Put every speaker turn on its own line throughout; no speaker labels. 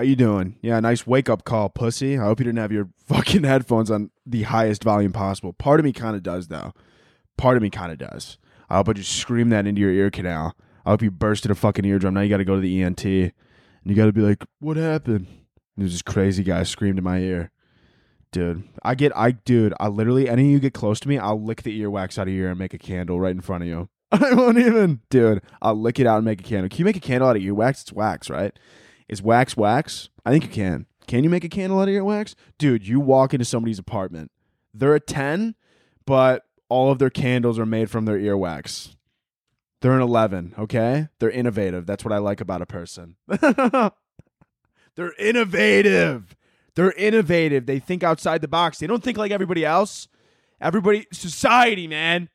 How you doing? Yeah, nice wake up call, pussy. I hope you didn't have your fucking headphones on the highest volume possible. Part of me kind of does though. Part of me kind of does. I hope I just scream that into your ear canal. I hope you bursted a fucking eardrum. Now you got to go to the ENT and you got to be like, "What happened?" And there's this crazy guy screamed in my ear. Dude, I get, I, dude, I literally, any of you get close to me, I'll lick the earwax out of your ear and make a candle right in front of you. I won't even, dude. I'll lick it out and make a candle. Can you make a candle out of earwax? It's wax, right? Is wax wax? I think you can. Can you make a candle out of your earwax? Dude, you walk into somebody's apartment. They're a 10, but all of their candles are made from their earwax. They're an 11, okay? They're innovative. That's what I like about a person. They're innovative. They're innovative. They think outside the box. They don't think like everybody else. Everybody, society, man.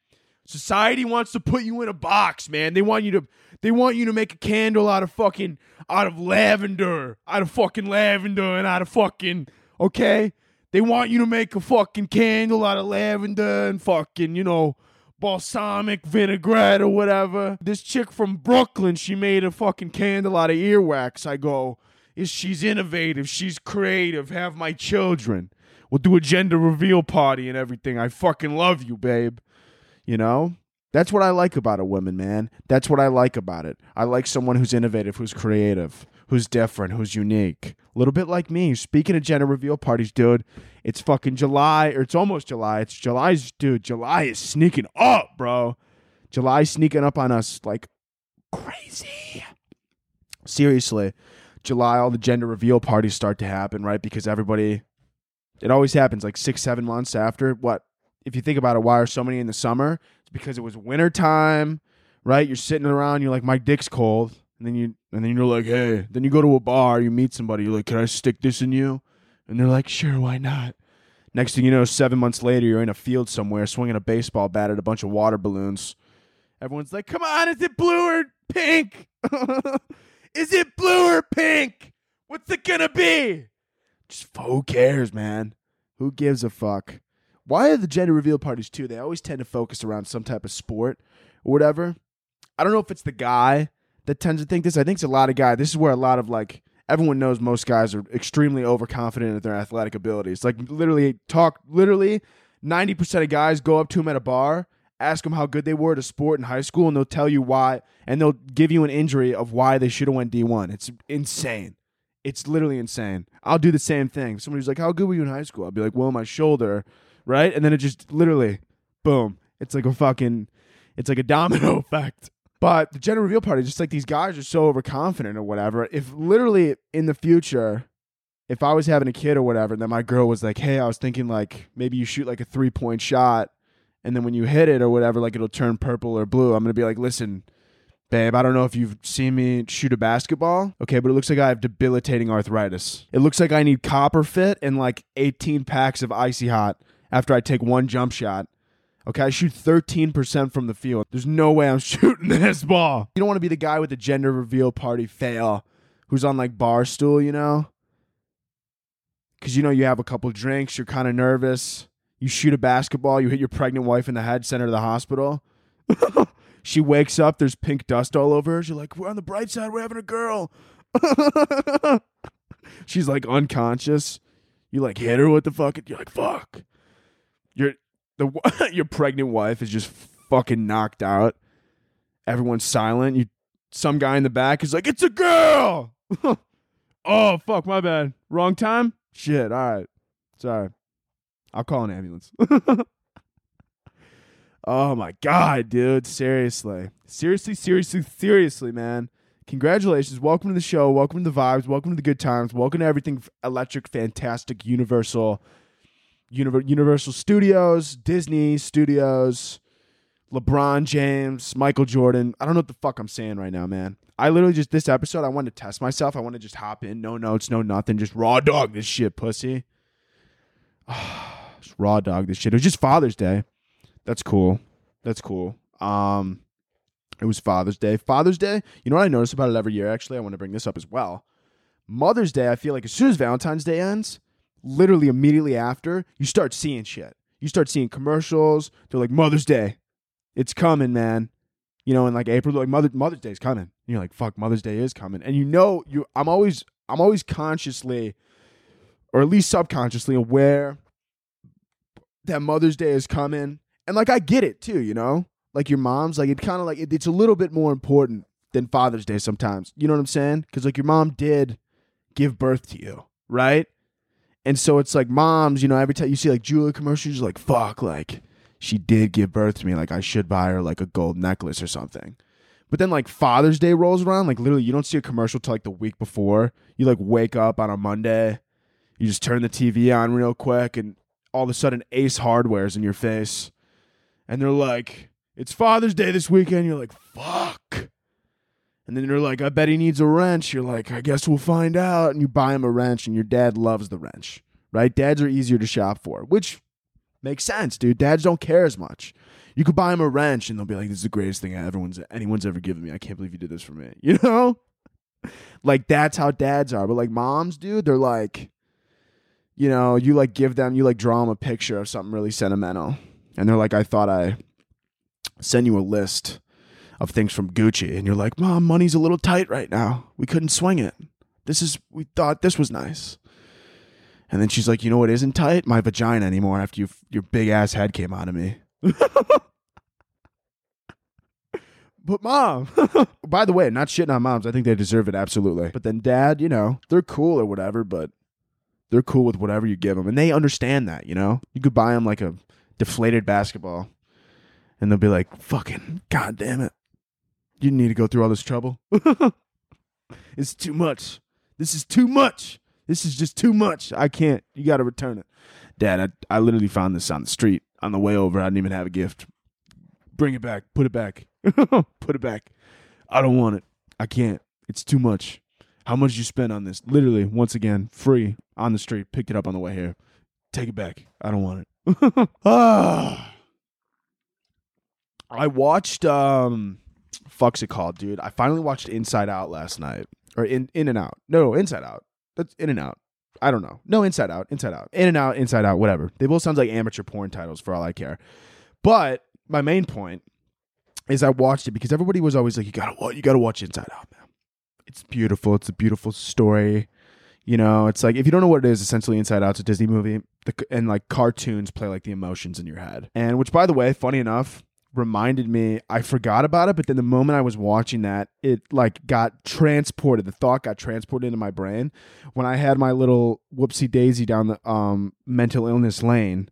Society wants to put you in a box, man. They want you to they want you to make a candle out of fucking out of lavender, out of fucking lavender and out of fucking okay? They want you to make a fucking candle out of lavender and fucking, you know, balsamic vinaigrette or whatever. This chick from Brooklyn, she made a fucking candle out of earwax. I go, is she's innovative, she's creative, have my children. We'll do a gender reveal party and everything. I fucking love you, babe. You know? That's what I like about a woman, man. That's what I like about it. I like someone who's innovative, who's creative, who's different, who's unique. A little bit like me. Speaking of gender reveal parties, dude, it's fucking July, or it's almost July. It's July's, dude. July is sneaking up, bro. July's sneaking up on us like crazy. Seriously, July, all the gender reveal parties start to happen, right? Because everybody, it always happens like six, seven months after. What? If you think about it, why are so many in the summer? Because it was winter time, right? You're sitting around, you're like, my dick's cold. And then you, and then you're like, hey, then you go to a bar, you meet somebody, you're like, can I stick this in you? And they're like, sure, why not? Next thing you know, seven months later, you're in a field somewhere swinging a baseball bat at a bunch of water balloons. Everyone's like, come on, is it blue or pink? is it blue or pink? What's it gonna be? Just who cares, man? Who gives a fuck? Why are the gender reveal parties too? They always tend to focus around some type of sport or whatever. I don't know if it's the guy that tends to think this. I think it's a lot of guys. This is where a lot of like everyone knows most guys are extremely overconfident in their athletic abilities. Like literally talk literally 90% of guys go up to them at a bar, ask them how good they were at a sport in high school and they'll tell you why and they'll give you an injury of why they should have went D1. It's insane. It's literally insane. I'll do the same thing. Somebody's like, "How good were you in high school?" I'll be like, "Well, my shoulder." Right? And then it just literally boom. It's like a fucking it's like a domino effect. But the gender reveal party, just like these guys are so overconfident or whatever. If literally in the future, if I was having a kid or whatever, and then my girl was like, "Hey, I was thinking like maybe you shoot like a three point shot, and then when you hit it or whatever, like it'll turn purple or blue." I'm gonna be like, "Listen, babe, I don't know if you've seen me shoot a basketball, okay, but it looks like I have debilitating arthritis. It looks like I need copper fit and like 18 packs of icy hot after I take one jump shot." Okay, I shoot 13% from the field. There's no way I'm shooting this ball. You don't want to be the guy with the gender reveal party fail who's on like bar stool, you know? Cuz you know you have a couple drinks, you're kind of nervous. You shoot a basketball, you hit your pregnant wife in the head, send her to the hospital. she wakes up, there's pink dust all over her. She's like, "We're on the bright side, we're having a girl." She's like unconscious. You like hit her with the fucking you're like, "Fuck." You're the your pregnant wife is just fucking knocked out. Everyone's silent. You some guy in the back is like, "It's a girl." oh fuck, my bad. Wrong time. Shit. All right. Sorry. I'll call an ambulance. oh my god, dude. Seriously. Seriously, seriously, seriously, man. Congratulations. Welcome to the show. Welcome to the vibes. Welcome to the good times. Welcome to everything electric, fantastic, universal, Universal Studios, Disney Studios, LeBron James, Michael Jordan. I don't know what the fuck I'm saying right now, man. I literally just this episode, I wanted to test myself. I want to just hop in, no notes, no nothing, just raw dog this shit, pussy. just raw dog this shit. It was just Father's Day. That's cool. That's cool. Um, it was Father's Day. Father's Day. You know what I notice about it every year? Actually, I want to bring this up as well. Mother's Day. I feel like as soon as Valentine's Day ends, literally immediately after, you start seeing shit. You start seeing commercials. They're like Mother's Day. It's coming, man. You know, in like April, like Mother Mother's Day is coming. And you're like, fuck, Mother's Day is coming. And you know, you I'm always I'm always consciously or at least subconsciously aware that Mother's Day is coming. And like I get it too, you know? Like your mom's like it kind of like it, it's a little bit more important than Father's Day sometimes. You know what I'm saying? Cuz like your mom did give birth to you, right? And so it's like moms, you know, every time you see like Julia commercials, you're like, fuck, like she did give birth to me. Like I should buy her like a gold necklace or something. But then like Father's Day rolls around, like literally you don't see a commercial till like the week before. You like wake up on a Monday, you just turn the TV on real quick, and all of a sudden Ace Hardware's in your face. And they're like, It's Father's Day this weekend. You're like, fuck. And then you're like, I bet he needs a wrench. You're like, I guess we'll find out. And you buy him a wrench, and your dad loves the wrench, right? Dads are easier to shop for, which makes sense, dude. Dads don't care as much. You could buy him a wrench, and they'll be like, "This is the greatest thing everyone's anyone's ever given me. I can't believe you did this for me." You know, like that's how dads are. But like moms, dude, they're like, you know, you like give them, you like draw them a picture of something really sentimental, and they're like, "I thought I send you a list." Of things from Gucci, and you're like, Mom, money's a little tight right now. We couldn't swing it. This is, we thought this was nice. And then she's like, You know what isn't tight? My vagina anymore after you, your big ass head came out of me. but mom, by the way, not shitting on moms. I think they deserve it absolutely. But then dad, you know, they're cool or whatever, but they're cool with whatever you give them. And they understand that, you know? You could buy them like a deflated basketball and they'll be like, fucking, god damn it. You need to go through all this trouble. it's too much. This is too much. This is just too much. I can't. You got to return it. Dad, I, I literally found this on the street on the way over. I didn't even have a gift. Bring it back. Put it back. Put it back. I don't want it. I can't. It's too much. How much you spend on this? Literally, once again, free on the street. Picked it up on the way here. Take it back. I don't want it. ah. I watched um fuck's it called, dude? I finally watched Inside Out last night. Or in in and out. No, Inside Out. That's in and out. I don't know. No, Inside Out, Inside Out, In and Out, Inside Out, whatever. They both sound like amateur porn titles for all I care. But my main point is I watched it because everybody was always like, "You gotta watch, you gotta watch Inside Out, man. It's beautiful. It's a beautiful story. You know, it's like if you don't know what it is, essentially Inside Out's a Disney movie, the, and like cartoons play like the emotions in your head. And which, by the way, funny enough, reminded me I forgot about it, but then the moment I was watching that, it like got transported. The thought got transported into my brain when I had my little whoopsie daisy down the um mental illness lane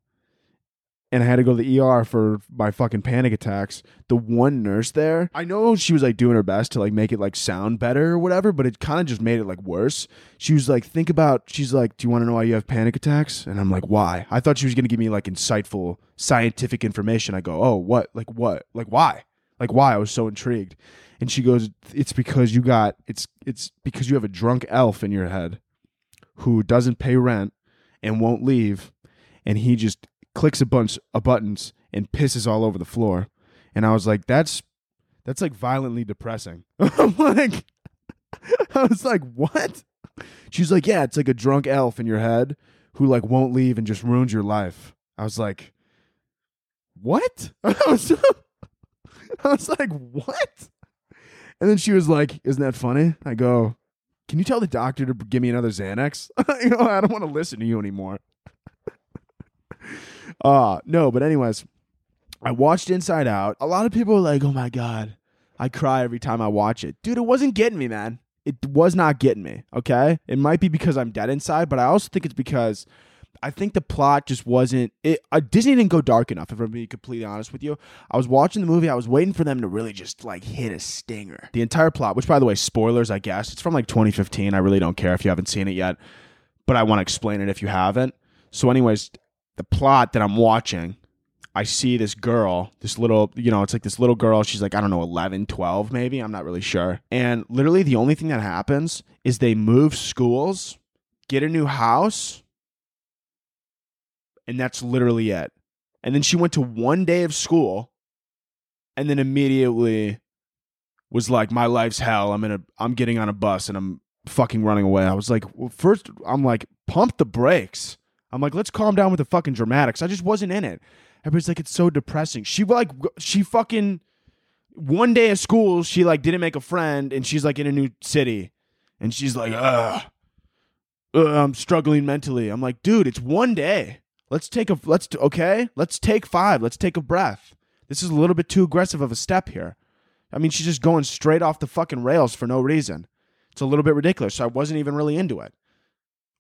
and I had to go to the ER for my fucking panic attacks. The one nurse there, I know she was like doing her best to like make it like sound better or whatever, but it kind of just made it like worse. She was like, think about, she's like, do you want to know why you have panic attacks? And I'm like, why? I thought she was going to give me like insightful scientific information. I go, oh, what? Like what? Like why? Like why? I was so intrigued. And she goes, it's because you got, it's, it's because you have a drunk elf in your head who doesn't pay rent and won't leave. And he just clicks a bunch of buttons and pisses all over the floor. And I was like, that's that's like violently depressing. I'm like I was like, what? She's like, yeah, it's like a drunk elf in your head who like won't leave and just ruins your life. I was like, what? I was, I was like, what? And then she was like, isn't that funny? I go, can you tell the doctor to give me another Xanax? you know, I don't want to listen to you anymore. Uh no, but anyways, I watched Inside Out. A lot of people are like, "Oh my god, I cry every time I watch it." Dude, it wasn't getting me, man. It was not getting me, okay? It might be because I'm dead inside, but I also think it's because I think the plot just wasn't it uh, Disney didn't go dark enough if I'm being completely honest with you. I was watching the movie, I was waiting for them to really just like hit a stinger. The entire plot, which by the way, spoilers, I guess. It's from like 2015. I really don't care if you haven't seen it yet, but I want to explain it if you haven't. So anyways, the plot that I'm watching I see this girl, this little, you know, it's like this little girl. She's like, I don't know, 11, 12 maybe. I'm not really sure. And literally the only thing that happens is they move schools, get a new house, and that's literally it. And then she went to one day of school and then immediately was like, my life's hell. I'm in a, I'm getting on a bus and I'm fucking running away. I was like, well, first, I'm like, pump the brakes. I'm like, let's calm down with the fucking dramatics. I just wasn't in it. Everybody's like, it's so depressing. She like she fucking one day at school, she like didn't make a friend, and she's like in a new city, and she's like, ugh, ugh I'm struggling mentally. I'm like, dude, it's one day. Let's take a let's okay. Let's take five. Let's take a breath. This is a little bit too aggressive of a step here. I mean, she's just going straight off the fucking rails for no reason. It's a little bit ridiculous. So I wasn't even really into it.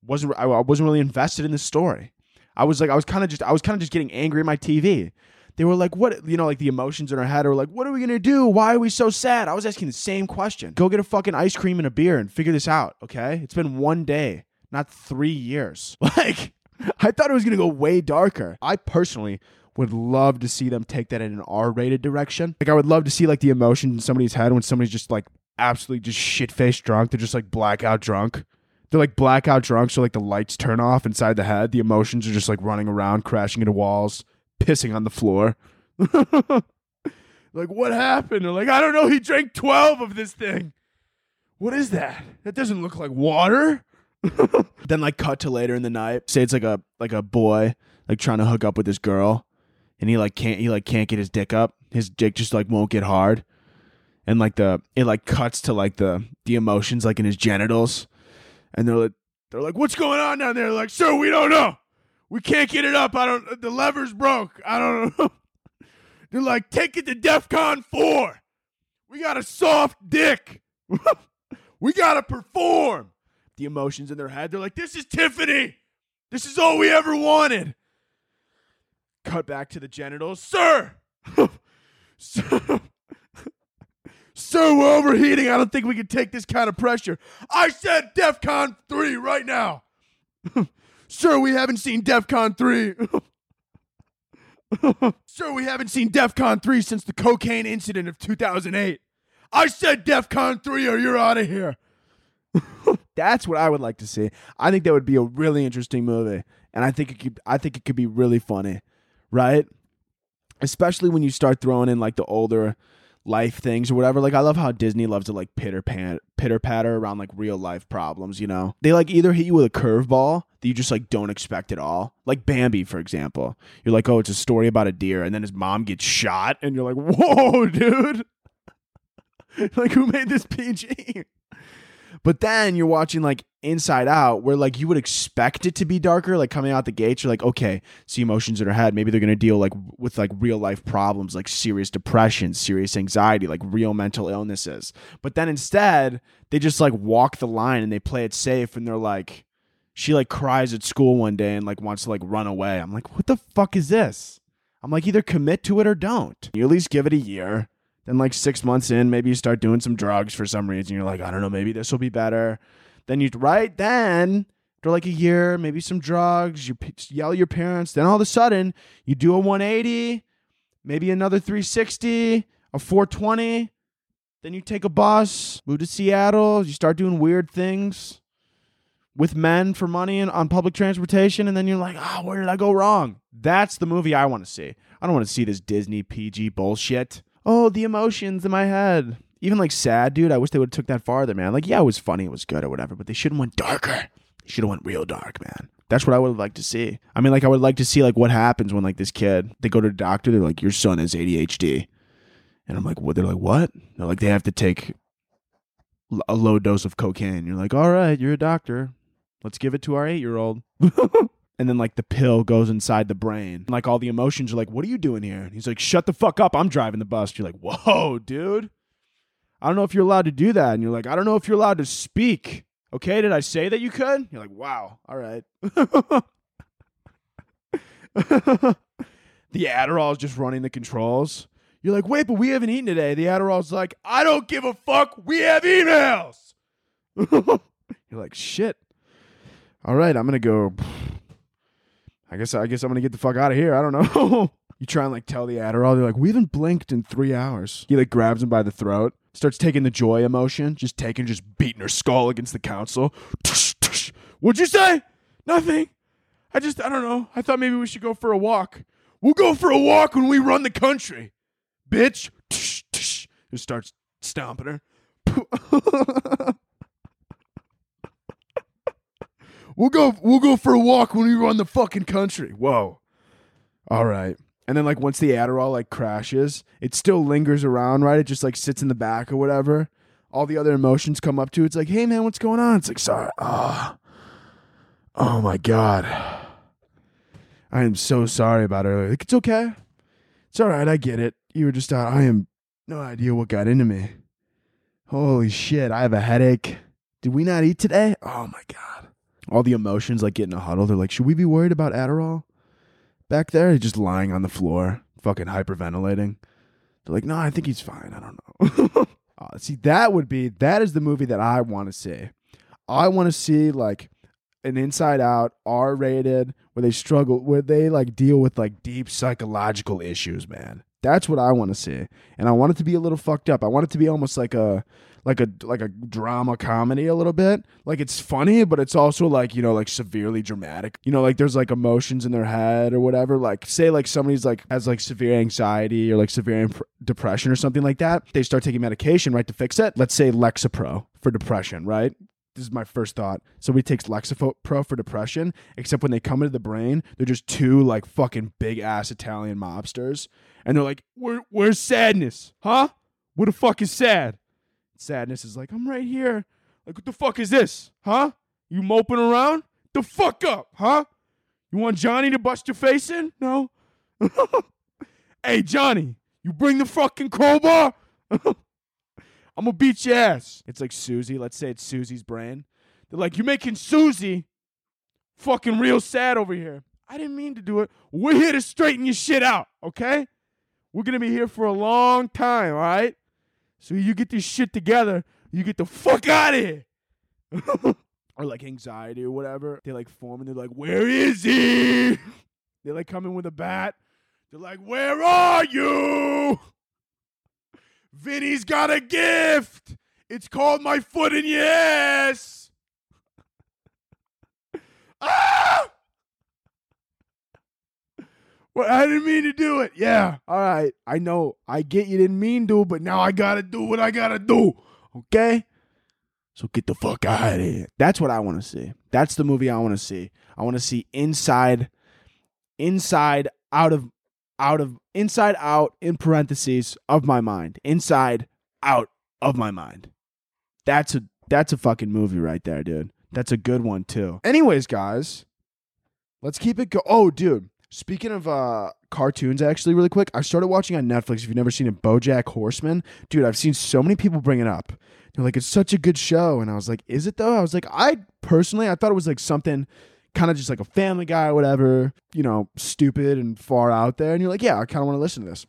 Wasn't I wasn't really invested in the story. I was like, I was kind of just, I was kind of just getting angry at my TV. They were like, what, you know, like the emotions in our head are like, what are we gonna do? Why are we so sad? I was asking the same question. Go get a fucking ice cream and a beer and figure this out, okay? It's been one day, not three years. Like, I thought it was gonna go way darker. I personally would love to see them take that in an R-rated direction. Like, I would love to see like the emotion in somebody's head when somebody's just like absolutely just shit faced drunk. They're just like blackout drunk they're like blackout drunk, so like the lights turn off inside the head. The emotions are just like running around, crashing into walls, pissing on the floor. like, what happened? They're like, I don't know. He drank 12 of this thing. What is that? That doesn't look like water. then like cut to later in the night. Say it's like a like a boy like trying to hook up with this girl and he like can't he like can't get his dick up. His dick just like won't get hard. And like the it like cuts to like the the emotions like in his genitals and they're like, they're like, what's going on down there? They're like, sir, we don't know. We can't get it up. I don't. The lever's broke. I don't know. they're like, take it to DEFCON four. We got a soft dick. we gotta perform. The emotions in their head. They're like, this is Tiffany. This is all we ever wanted. Cut back to the genitals, sir. sir Sir, we're overheating. I don't think we can take this kind of pressure. I said DEFCON 3 right now. Sir, we haven't seen DEFCON 3. Sir, we haven't seen DEFCON 3 since the cocaine incident of 2008. I said DEFCON 3 or you're out of here. That's what I would like to see. I think that would be a really interesting movie. And I think it could I think it could be really funny. Right? Especially when you start throwing in like the older life things or whatever. Like I love how Disney loves to like pitter pan pitter patter around like real life problems, you know? They like either hit you with a curveball that you just like don't expect at all. Like Bambi, for example. You're like, oh, it's a story about a deer, and then his mom gets shot, and you're like, whoa, dude. like who made this PG? But then you're watching like Inside Out, where like you would expect it to be darker, like coming out the gates. You're like, okay, see emotions in her head. Maybe they're gonna deal like with like real life problems, like serious depression, serious anxiety, like real mental illnesses. But then instead, they just like walk the line and they play it safe, and they're like, she like cries at school one day and like wants to like run away. I'm like, what the fuck is this? I'm like, either commit to it or don't. You at least give it a year. Then, like six months in, maybe you start doing some drugs for some reason. You're like, I don't know, maybe this will be better. Then you, right then, after like a year, maybe some drugs, you yell at your parents. Then all of a sudden, you do a 180, maybe another 360, a 420. Then you take a bus, move to Seattle. You start doing weird things with men for money and on public transportation. And then you're like, oh, where did I go wrong? That's the movie I want to see. I don't want to see this Disney PG bullshit oh, the emotions in my head. Even like sad, dude. I wish they would have took that farther, man. Like, yeah, it was funny, it was good or whatever, but they should have went darker. They should have went real dark, man. That's what I would have liked to see. I mean, like, I would like to see like what happens when like this kid they go to the doctor. They're like, your son has ADHD, and I'm like, what? They're like, what? They're like, they have to take a low dose of cocaine. You're like, all right, you're a doctor. Let's give it to our eight year old. and then like the pill goes inside the brain. And, Like all the emotions are like, "What are you doing here?" And he's like, "Shut the fuck up! I'm driving the bus." You're like, "Whoa, dude! I don't know if you're allowed to do that." And you're like, "I don't know if you're allowed to speak." Okay, did I say that you could? You're like, "Wow, all right." the Adderall is just running the controls. You're like, wait, but we haven't eaten today. The Adderall's like, I don't give a fuck. We have emails. You're like, shit. All right, I'm gonna go. I guess I guess I'm gonna get the fuck out of here. I don't know. you try and like tell the Adderall. They're like, we haven't blinked in three hours. He like grabs him by the throat, starts taking the joy emotion, just taking, just beating her skull against the console. What'd you say? Nothing. I just, I don't know. I thought maybe we should go for a walk. We'll go for a walk when we run the country, bitch. Just starts stomping her. we'll go. We'll go for a walk when we run the fucking country. Whoa. All right. And then like once the Adderall like crashes, it still lingers around, right? It just like sits in the back or whatever. All the other emotions come up to it. It's like, hey man, what's going on? It's like, sorry. Ah. Oh my God. I am so sorry about earlier. Like, it's okay. It's all right. I get it. You were just out. I am no idea what got into me. Holy shit. I have a headache. Did we not eat today? Oh my God. All the emotions like getting a huddle. They're like, should we be worried about Adderall? Back there, he's just lying on the floor, fucking hyperventilating. They're like, no, I think he's fine. I don't know. oh, see, that would be, that is the movie that I want to see. I want to see like an Inside Out, R rated, where they struggle, where they like deal with like deep psychological issues, man. That's what I want to see, and I want it to be a little fucked up. I want it to be almost like a like a like a drama comedy a little bit. Like it's funny, but it's also like, you know, like severely dramatic. You know, like there's like emotions in their head or whatever. Like say like somebody's like has like severe anxiety or like severe imp- depression or something like that. They start taking medication, right, to fix it. Let's say Lexapro for depression, right? this is my first thought. Somebody takes Lexapro for depression, except when they come into the brain, they're just two like fucking big ass Italian mobsters, and they're like, "Where, where's sadness? Huh? What the fuck is sad?" Sadness is like, "I'm right here." Like, what the fuck is this? Huh? You moping around? The fuck up, huh? You want Johnny to bust your face in? No. hey, Johnny, you bring the fucking crowbar. I'm gonna beat your ass. It's like Susie. Let's say it's Susie's brain. They're like, you're making Susie fucking real sad over here. I didn't mean to do it. We're here to straighten your shit out, okay? We're gonna be here for a long time, all right? So you get this shit together, you get the fuck out of here. or like anxiety or whatever. They like form and they're like, where is he? They like come in with a bat. They're like, where are you? Vinny's got a gift. It's called my foot in your ass. ah! Well, I didn't mean to do it. Yeah, all right. I know. I get you didn't mean to, but now I gotta do what I gotta do. Okay? So get the fuck out of here. That's what I want to see. That's the movie I want to see. I want to see inside, inside out of out of inside out in parentheses of my mind. Inside out of my mind. That's a that's a fucking movie right there, dude. That's a good one too. Anyways, guys, let's keep it go. Oh, dude. Speaking of uh cartoons, actually, really quick, I started watching on Netflix. If you've never seen it, BoJack Horseman, dude, I've seen so many people bring it up. They're like, it's such a good show, and I was like, is it though? I was like, I personally, I thought it was like something kind of just like a family guy or whatever, you know, stupid and far out there. And you're like, yeah, I kind of want to listen to this.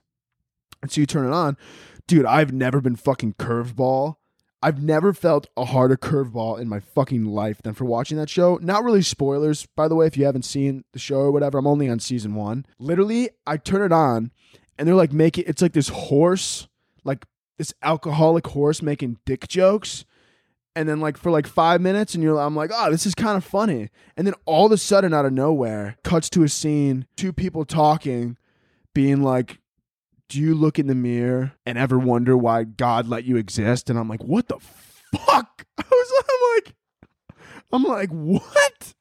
And so you turn it on. Dude, I've never been fucking curveball. I've never felt a harder curveball in my fucking life than for watching that show. Not really spoilers, by the way, if you haven't seen the show or whatever. I'm only on season one. Literally, I turn it on and they're like making it's like this horse, like this alcoholic horse making dick jokes and then like for like five minutes and you're i'm like oh this is kind of funny and then all of a sudden out of nowhere cuts to a scene two people talking being like do you look in the mirror and ever wonder why god let you exist and i'm like what the fuck i was i'm like i'm like what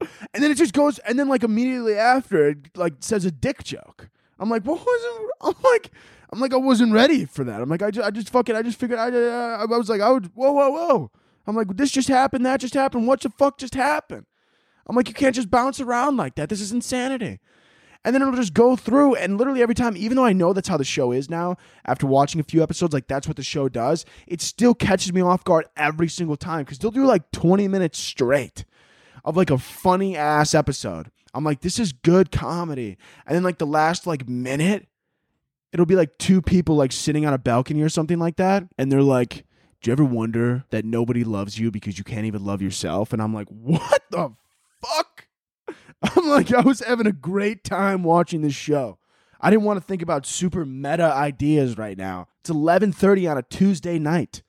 and then it just goes and then like immediately after it like says a dick joke i'm like what was it i'm like I'm like, I wasn't ready for that. I'm like, I just, I just fucking, I just figured, I, uh, I was like, I would, whoa, whoa, whoa. I'm like, this just happened, that just happened. What the fuck just happened? I'm like, you can't just bounce around like that. This is insanity. And then it'll just go through, and literally every time, even though I know that's how the show is now, after watching a few episodes, like that's what the show does, it still catches me off guard every single time because they'll do like 20 minutes straight of like a funny ass episode. I'm like, this is good comedy. And then like the last like minute, it'll be like two people like sitting on a balcony or something like that. And they're like, do you ever wonder that nobody loves you because you can't even love yourself? And I'm like, what the fuck? I'm like, I was having a great time watching this show. I didn't want to think about super meta ideas right now. It's 11:30 on a Tuesday night.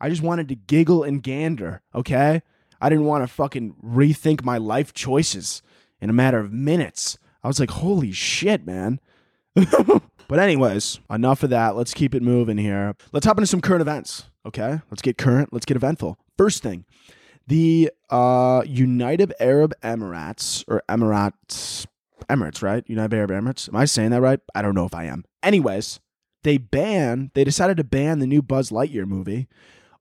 I just wanted to giggle and gander, okay? I didn't want to fucking rethink my life choices in a matter of minutes. I was like, holy shit, man. but, anyways, enough of that. Let's keep it moving here. Let's hop into some current events, okay? Let's get current. Let's get eventful. First thing the uh, United Arab Emirates, or Emirates, Emirates, right? United Arab Emirates. Am I saying that right? I don't know if I am. Anyways, they ban, they decided to ban the new Buzz Lightyear movie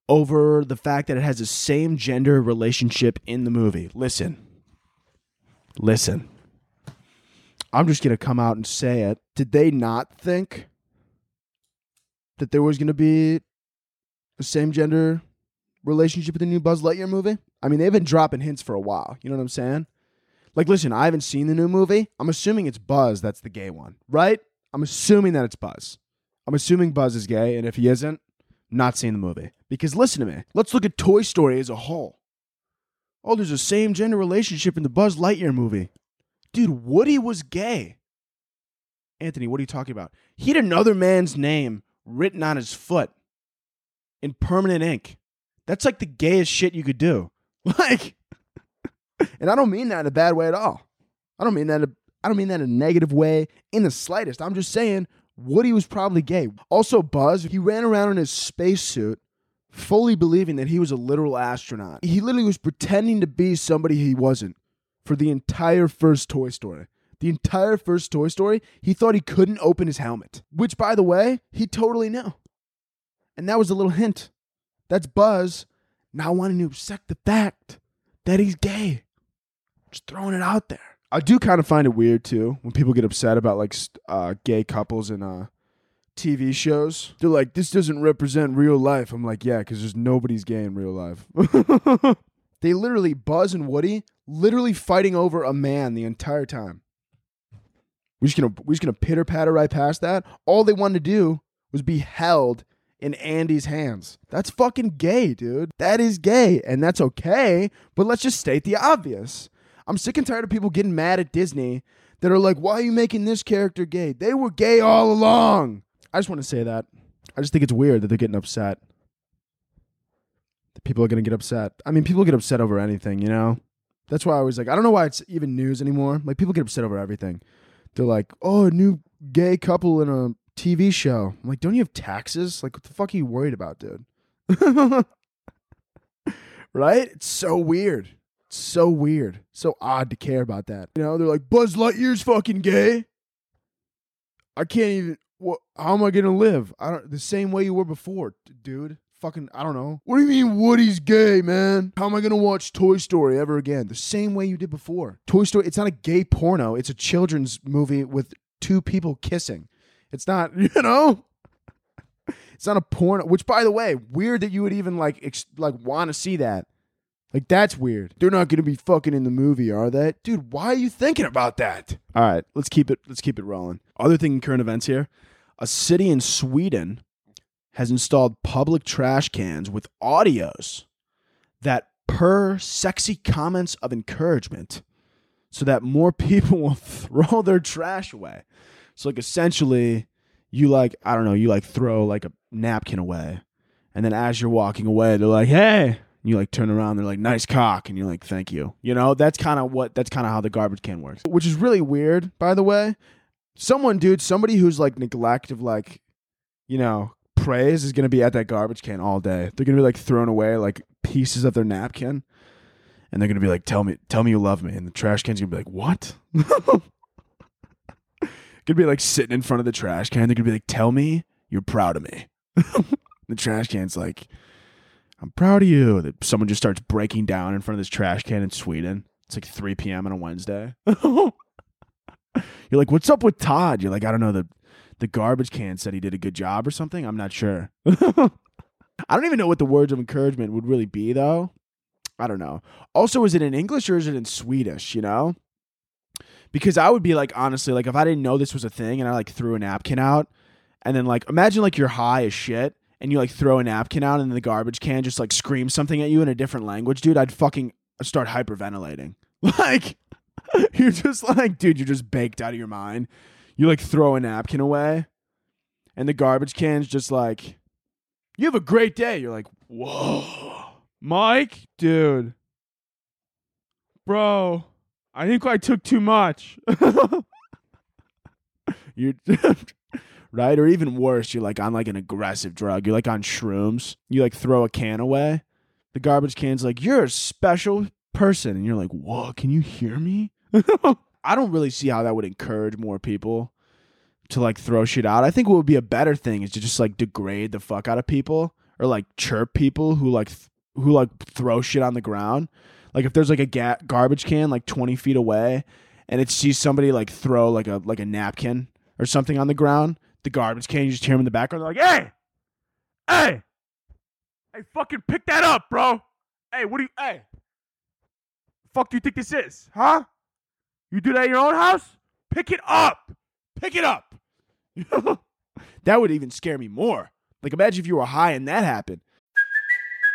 over the fact that it has the same gender relationship in the movie. Listen, listen. I'm just going to come out and say it. Did they not think that there was going to be a same gender relationship with the new Buzz Lightyear movie? I mean, they've been dropping hints for a while. You know what I'm saying? Like, listen, I haven't seen the new movie. I'm assuming it's Buzz that's the gay one, right? I'm assuming that it's Buzz. I'm assuming Buzz is gay, and if he isn't, not seeing the movie. Because listen to me, let's look at Toy Story as a whole. Oh, there's a same gender relationship in the Buzz Lightyear movie. Dude, Woody was gay. Anthony, what are you talking about? He had another man's name written on his foot in permanent ink. That's like the gayest shit you could do. Like, and I don't mean that in a bad way at all. I don't mean that. I don't mean that in a negative way in the slightest. I'm just saying Woody was probably gay. Also, Buzz, he ran around in his spacesuit, fully believing that he was a literal astronaut. He literally was pretending to be somebody he wasn't for the entire first Toy Story. The entire first Toy Story, he thought he couldn't open his helmet, which, by the way, he totally knew. And that was a little hint. That's Buzz not wanting to accept the fact that he's gay. Just throwing it out there. I do kind of find it weird too when people get upset about like uh, gay couples in uh, TV shows. They're like, "This doesn't represent real life." I'm like, "Yeah, because there's nobody's gay in real life." they literally Buzz and Woody literally fighting over a man the entire time. We're just gonna we're just gonna pitter patter right past that. All they wanted to do was be held in Andy's hands. That's fucking gay, dude. That is gay, and that's okay. But let's just state the obvious. I'm sick and tired of people getting mad at Disney that are like, why are you making this character gay? They were gay all along. I just want to say that. I just think it's weird that they're getting upset. That people are going to get upset. I mean, people get upset over anything, you know? That's why I was like, I don't know why it's even news anymore. Like, people get upset over everything. They're like, oh, a new gay couple in a TV show. I'm like, don't you have taxes? Like, what the fuck are you worried about, dude? right? It's so weird. It's so weird. So odd to care about that. You know, they're like, Buzz Lightyear's fucking gay. I can't even. What? How am I gonna live? I don't. The same way you were before, dude. Fucking. I don't know. What do you mean Woody's gay, man? How am I gonna watch Toy Story ever again? The same way you did before. Toy Story. It's not a gay porno. It's a children's movie with two people kissing. It's not, you know, it's not a porn. Which, by the way, weird that you would even like ex- like want to see that. Like that's weird. They're not going to be fucking in the movie, are they? Dude, why are you thinking about that? All right, let's keep it let's keep it rolling. Other thing in current events here. A city in Sweden has installed public trash cans with audios that per sexy comments of encouragement so that more people will throw their trash away. So like essentially, you like I don't know, you like throw like a napkin away, and then as you're walking away, they're like, "Hey." And you like turn around, they're like, "Nice cock," and you're like, "Thank you." You know, that's kind of what that's kind of how the garbage can works, which is really weird, by the way. Someone, dude, somebody who's like neglect of like, you know, praise is gonna be at that garbage can all day. They're gonna be like throwing away like pieces of their napkin, and they're gonna be like, "Tell me, tell me you love me," and the trash can's gonna be like, "What?" gonna be like sitting in front of the trash can. They're gonna be like, "Tell me you're proud of me." the trash can's like, "I'm proud of you." That someone just starts breaking down in front of this trash can in Sweden. It's like 3 p.m. on a Wednesday. You're like, what's up with Todd? You're like, I don't know. The the garbage can said he did a good job or something. I'm not sure. I don't even know what the words of encouragement would really be though. I don't know. Also, is it in English or is it in Swedish? You know, because I would be like, honestly, like if I didn't know this was a thing and I like threw a napkin out, and then like imagine like you're high as shit and you like throw a napkin out and the garbage can just like screams something at you in a different language, dude. I'd fucking start hyperventilating. Like you're just like, dude, you're just baked out of your mind. You like throw a napkin away, and the garbage can's just like, you have a great day. You're like, whoa, Mike, dude, bro, I think I took too much. you're right, or even worse, you're like on like an aggressive drug. You're like on shrooms. You like throw a can away. The garbage can's like, you're a special person, and you're like, whoa, can you hear me? I don't really see how that would encourage more people to like throw shit out. I think what would be a better thing is to just like degrade the fuck out of people or like chirp people who like th- who like throw shit on the ground. Like if there's like a ga- garbage can like 20 feet away and it sees somebody like throw like a like a napkin or something on the ground, the garbage can you just hear them in the background. They're like, "Hey, hey, hey, fucking pick that up, bro. Hey, what do you? Hey, fuck do you think this is, huh? You do that in your own house? Pick it up. Pick it up. that would even scare me more. Like, imagine if you were high and that happened.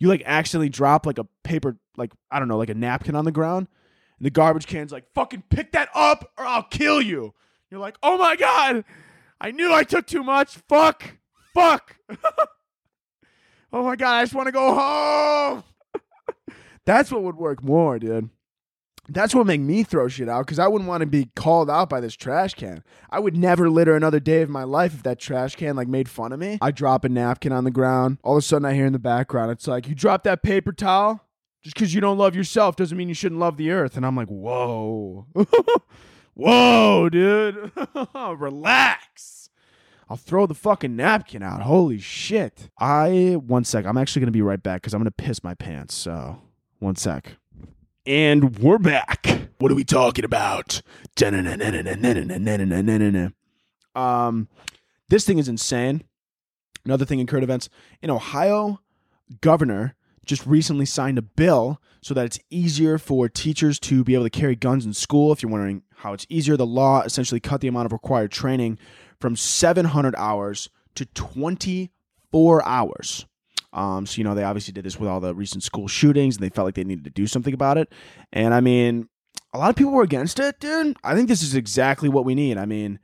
You like accidentally drop like a paper, like, I don't know, like a napkin on the ground. And the garbage can's like, fucking pick that up or I'll kill you. You're like, oh my God, I knew I took too much. Fuck. Fuck. oh my God, I just want to go home. That's what would work more, dude. That's what make me throw shit out because I wouldn't want to be called out by this trash can. I would never litter another day of my life if that trash can like made fun of me. I drop a napkin on the ground. All of a sudden, I hear in the background, it's like, "You dropped that paper towel." Just because you don't love yourself doesn't mean you shouldn't love the earth. And I'm like, whoa, whoa, dude, relax. I'll throw the fucking napkin out. Holy shit. I one sec. I'm actually gonna be right back because I'm gonna piss my pants. So one sec. And we're back. What are we talking about? Um, this thing is insane. Another thing in current events in Ohio, governor just recently signed a bill so that it's easier for teachers to be able to carry guns in school. If you're wondering how it's easier, the law essentially cut the amount of required training from 700 hours to 24 hours. Um, so you know they obviously did this with all the recent school shootings, and they felt like they needed to do something about it. And I mean, a lot of people were against it, dude. I think this is exactly what we need. I mean,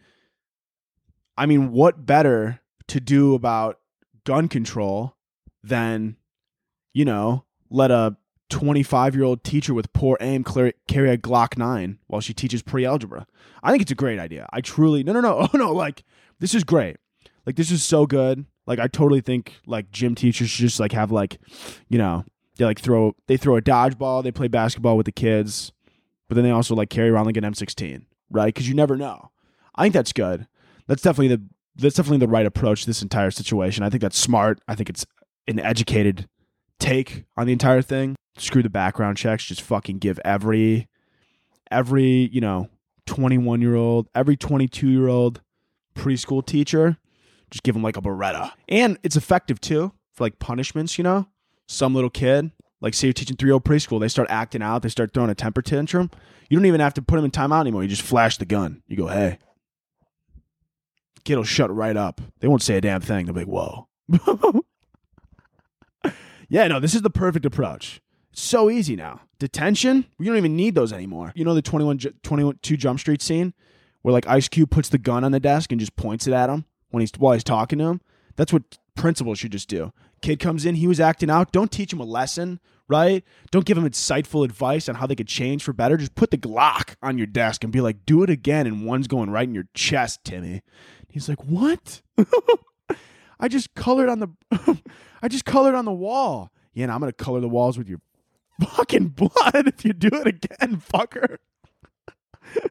I mean, what better to do about gun control than, you know, let a 25 year old teacher with poor aim carry a Glock 9 while she teaches pre algebra? I think it's a great idea. I truly, no, no, no, oh no, like, this is great. Like, this is so good. Like I totally think like gym teachers should just like have like, you know, they like throw they throw a dodgeball, they play basketball with the kids, but then they also like carry around like an M16, right? Because you never know. I think that's good. That's definitely the that's definitely the right approach to this entire situation. I think that's smart. I think it's an educated take on the entire thing. Screw the background checks. Just fucking give every every you know 21 year old, every 22 year old preschool teacher just give them like a Beretta. And it's effective too for like punishments, you know? Some little kid, like say you're teaching three year old preschool, they start acting out, they start throwing a temper tantrum. You don't even have to put them in timeout anymore. You just flash the gun. You go, hey. Kid will shut right up. They won't say a damn thing. They'll be like, whoa. yeah, no, this is the perfect approach. It's so easy now. Detention, we don't even need those anymore. You know the 21, 22 Jump Street scene where like Ice Cube puts the gun on the desk and just points it at him? When he's while he's talking to him. That's what principals should just do. Kid comes in, he was acting out. Don't teach him a lesson, right? Don't give him insightful advice on how they could change for better. Just put the Glock on your desk and be like, do it again. And one's going right in your chest, Timmy. He's like, what? I just colored on the, I just colored on the wall. Yeah, and I'm gonna color the walls with your fucking blood if you do it again, fucker.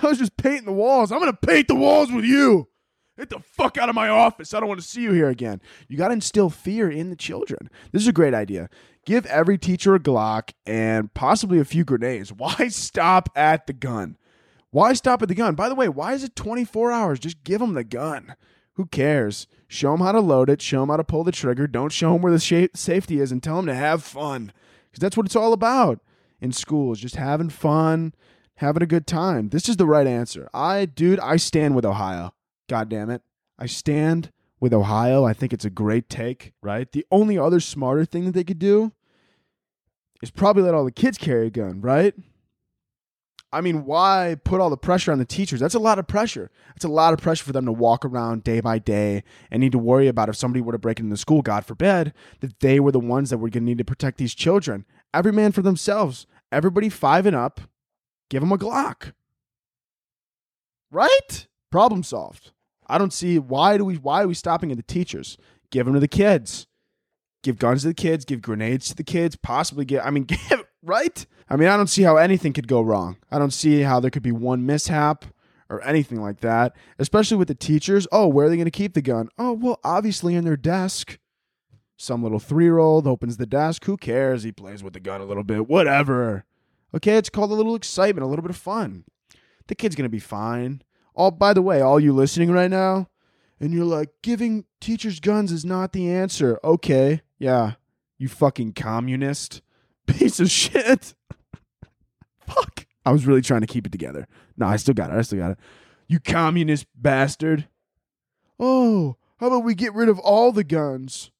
I was just painting the walls. I'm gonna paint the walls with you. Get the fuck out of my office. I don't want to see you here again. You got to instill fear in the children. This is a great idea. Give every teacher a Glock and possibly a few grenades. Why stop at the gun? Why stop at the gun? By the way, why is it 24 hours? Just give them the gun. Who cares? Show them how to load it. Show them how to pull the trigger. Don't show them where the sh- safety is and tell them to have fun. Because that's what it's all about in schools. Just having fun, having a good time. This is the right answer. I, dude, I stand with Ohio. God damn it. I stand with Ohio. I think it's a great take, right? The only other smarter thing that they could do is probably let all the kids carry a gun, right? I mean, why put all the pressure on the teachers? That's a lot of pressure. That's a lot of pressure for them to walk around day by day and need to worry about if somebody were to break into the school, God forbid, that they were the ones that were going to need to protect these children. Every man for themselves. Everybody five and up, give them a Glock. Right? Problem solved. I don't see why do we why are we stopping at the teachers? Give them to the kids. Give guns to the kids. Give grenades to the kids. Possibly get. I mean, give right. I mean, I don't see how anything could go wrong. I don't see how there could be one mishap or anything like that. Especially with the teachers. Oh, where are they going to keep the gun? Oh, well, obviously in their desk. Some little three year old opens the desk. Who cares? He plays with the gun a little bit. Whatever. Okay, it's called a little excitement, a little bit of fun. The kid's going to be fine. All by the way, all you listening right now, and you're like, giving teachers guns is not the answer. Okay, yeah, you fucking communist piece of shit. Fuck. I was really trying to keep it together. No, I still got it. I still got it. You communist bastard. Oh, how about we get rid of all the guns